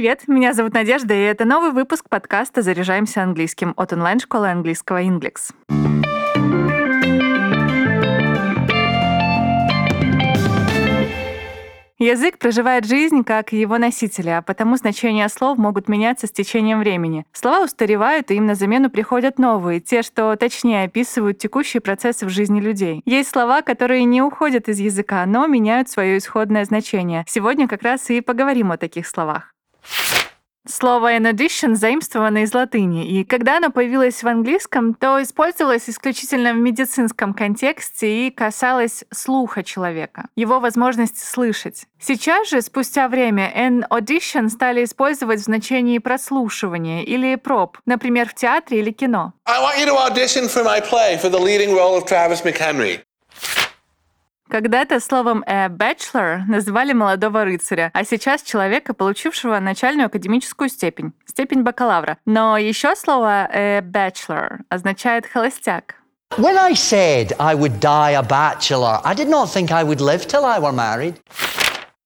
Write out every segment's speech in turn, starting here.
Привет, меня зовут Надежда, и это новый выпуск подкаста «Заряжаемся английским» от онлайн-школы английского «Ингликс». Язык проживает жизнь, как его носители, а потому значения слов могут меняться с течением времени. Слова устаревают, и им на замену приходят новые, те, что точнее описывают текущие процессы в жизни людей. Есть слова, которые не уходят из языка, но меняют свое исходное значение. Сегодня как раз и поговорим о таких словах. Слово in addition заимствовано из латыни, и когда оно появилось в английском, то использовалось исключительно в медицинском контексте и касалось слуха человека, его возможности слышать. Сейчас же, спустя время, in audition стали использовать в значении прослушивания или проб, например, в театре или кино. I want you to audition for my play for the leading role of Travis McHenry. Когда-то словом a bachelor называли молодого рыцаря, а сейчас человека, получившего начальную академическую степень, степень бакалавра. Но еще слово a bachelor означает холостяк. When I said I would die a bachelor, I did not think I would live till I were married.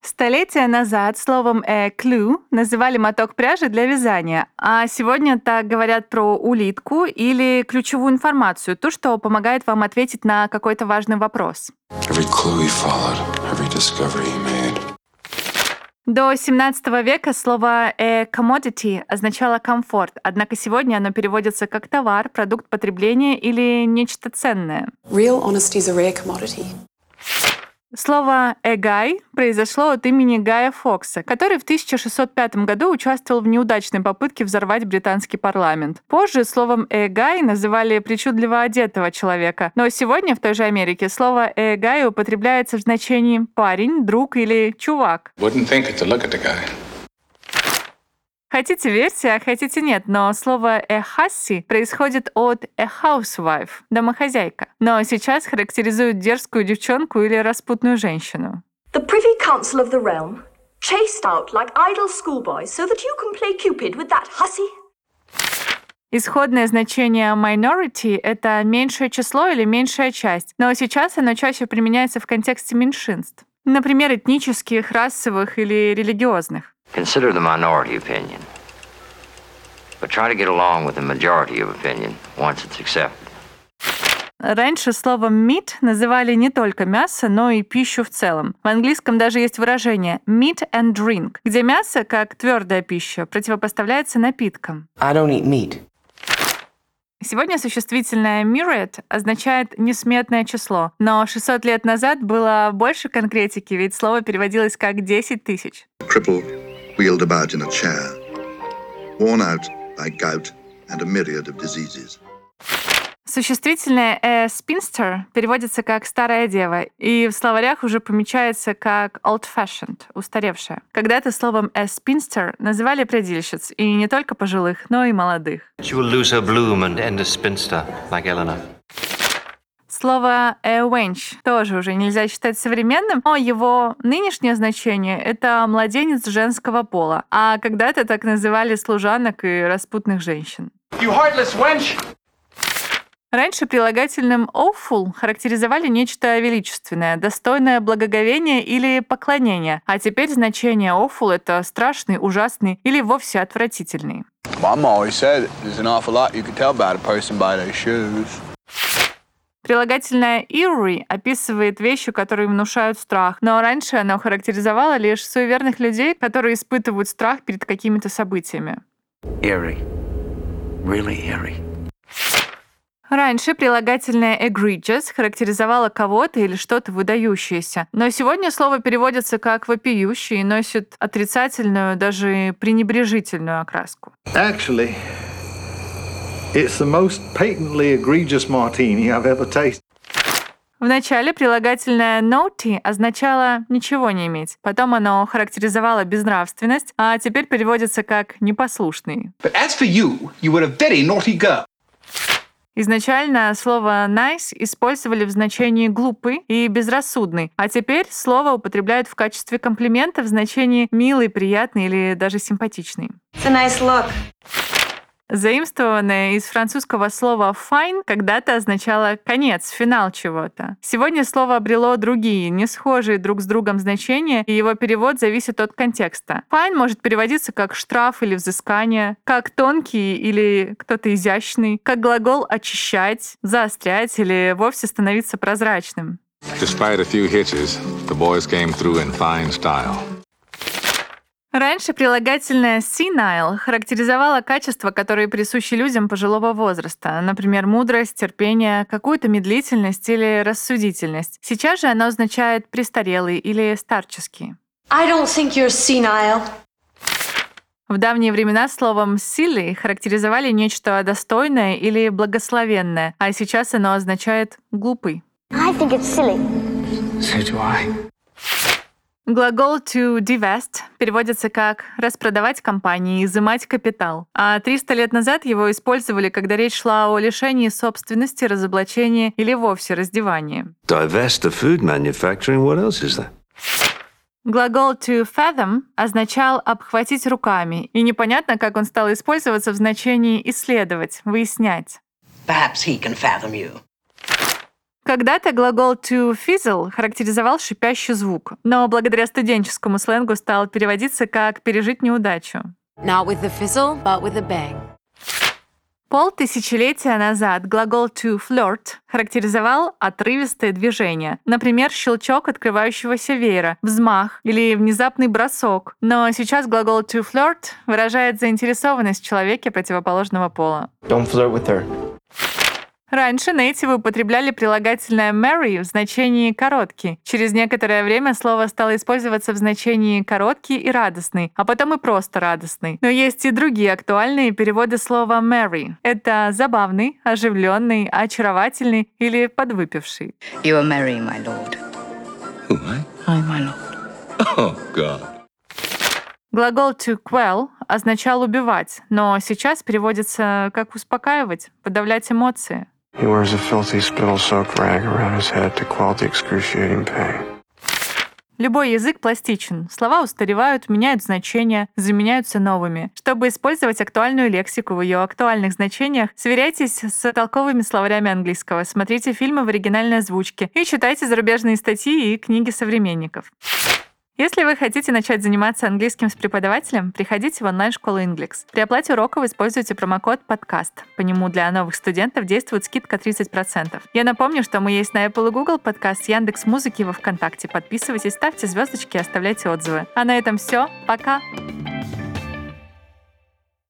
Столетия назад словом э, «клю» называли моток пряжи для вязания, а сегодня так говорят про улитку или ключевую информацию, то, что помогает вам ответить на какой-то важный вопрос. До 17 века слово э, commodity означало комфорт, однако сегодня оно переводится как товар, продукт потребления или нечто ценное. Real honesty is a rare commodity. Слово «эгай» произошло от имени Гая Фокса, который в 1605 году участвовал в неудачной попытке взорвать британский парламент. Позже словом «эгай» называли причудливо одетого человека, но сегодня в той же Америке слово «эгай» употребляется в значении «парень», «друг» или «чувак». Wouldn't think it to look at the guy. Хотите верьте, а хотите нет, но слово «эхасси» происходит от «a housewife» — домохозяйка, но сейчас характеризует дерзкую девчонку или распутную женщину. The Privy Council of the Realm chased out like idle schoolboys so that you can play Cupid with that hussy. Исходное значение minority — это меньшее число или меньшая часть, но сейчас оно чаще применяется в контексте меньшинств. Например, этнических, расовых или религиозных. Consider the minority opinion. But try to get along with the majority of opinion once it's accepted. Раньше словом meat называли не только мясо, но и пищу в целом. В английском даже есть выражение meat and drink, где мясо, как твердая пища, противопоставляется напиткам. I don't eat meat. Сегодня существительное myriad означает несметное число, но 600 лет назад было больше конкретики, ведь слово переводилось как 10 тысяч. Cripple wheeled about in a chair, worn out by gout and a myriad of diseases. Существительное a spinster переводится как «старая дева», и в словарях уже помечается как old-fashioned, устаревшая. Когда-то словом a spinster называли предельщиц, и не только пожилых, но и молодых. She will lose her bloom and end a spinster, like Eleanor. Слово a wench тоже уже нельзя считать современным, но его нынешнее значение — это младенец женского пола, а когда-то так называли служанок и распутных женщин. You heartless wench! Раньше прилагательным awful характеризовали нечто величественное, достойное благоговения или поклонения, а теперь значение awful — это страшный, ужасный или вовсе отвратительный. Mom always said there's an awful lot you can tell about a person by their shoes. Прилагательное eerie описывает вещи, которые внушают страх, но раньше оно характеризовало лишь суеверных людей, которые испытывают страх перед какими-то событиями. Eerie. Really eerie. Раньше прилагательное egregious характеризовало кого-то или что-то выдающееся, но сегодня слово переводится как вопиющий и носит отрицательную, даже пренебрежительную окраску. Actually, It's the most patently egregious martini I've ever tasted. Вначале прилагательное naughty означало «ничего не иметь». Потом оно характеризовало безнравственность, а теперь переводится как «непослушный». But as for you, you were a very naughty girl. Изначально слово nice использовали в значении глупый и безрассудный, а теперь слово употребляют в качестве комплимента в значении милый, приятный или даже симпатичный. It's a nice look. Заимствованное из французского слова «fine» когда-то означало «конец», «финал» чего-то. Сегодня слово обрело другие, не схожие друг с другом значения, и его перевод зависит от контекста. «Fine» может переводиться как «штраф» или «взыскание», как «тонкий» или «кто-то изящный», как глагол «очищать», «заострять» или вовсе становиться прозрачным. Despite a few hitches, the boys came through in fine style. Раньше прилагательное senile характеризовало качества, которые присущи людям пожилого возраста, например, мудрость, терпение, какую-то медлительность или рассудительность. Сейчас же оно означает престарелый или старческий. I don't think you're senile. В давние времена словом «silly» характеризовали нечто достойное или благословенное, а сейчас оно означает «глупый». I think it's silly. So do I. Глагол to divest переводится как «распродавать компании», «изымать капитал». А 300 лет назад его использовали, когда речь шла о лишении собственности, разоблачении или вовсе раздевании. Divest of food manufacturing, what else is that? Глагол to fathom означал обхватить руками, и непонятно, как он стал использоваться в значении исследовать, выяснять. Perhaps he can fathom you. Когда-то глагол to fizzle характеризовал шипящий звук, но благодаря студенческому сленгу стал переводиться как «пережить неудачу». Not with the fizzle, but with a bang. Пол тысячелетия назад глагол to flirt характеризовал отрывистое движение, например, щелчок открывающегося веера, взмах или внезапный бросок. Но сейчас глагол to flirt выражает заинтересованность в человеке противоположного пола. Don't flirt with her. Раньше нейтивы употребляли прилагательное marry в значении «короткий». Через некоторое время слово стало использоваться в значении «короткий» и «радостный», а потом и просто «радостный». Но есть и другие актуальные переводы слова marry. Это забавный, оживленный, очаровательный или подвыпивший. You are merry, my lord. Who, I? I, my lord. Oh, God. Глагол to quell означал убивать, но сейчас переводится как успокаивать, подавлять эмоции. He wears a filthy spittle-soaked rag around his head to quell the excruciating pain. Любой язык пластичен. Слова устаревают, меняют значения, заменяются новыми. Чтобы использовать актуальную лексику в ее актуальных значениях, сверяйтесь с толковыми словарями английского, смотрите фильмы в оригинальной озвучке и читайте зарубежные статьи и книги современников. Если вы хотите начать заниматься английским с преподавателем, приходите в онлайн-школу Inglix. При оплате уроков используйте промокод «Подкаст». По нему для новых студентов действует скидка 30%. Я напомню, что мы есть на Apple и Google подкаст, Яндекс Музыки во Вконтакте. Подписывайтесь, ставьте звездочки и оставляйте отзывы. А на этом все. Пока! Пока!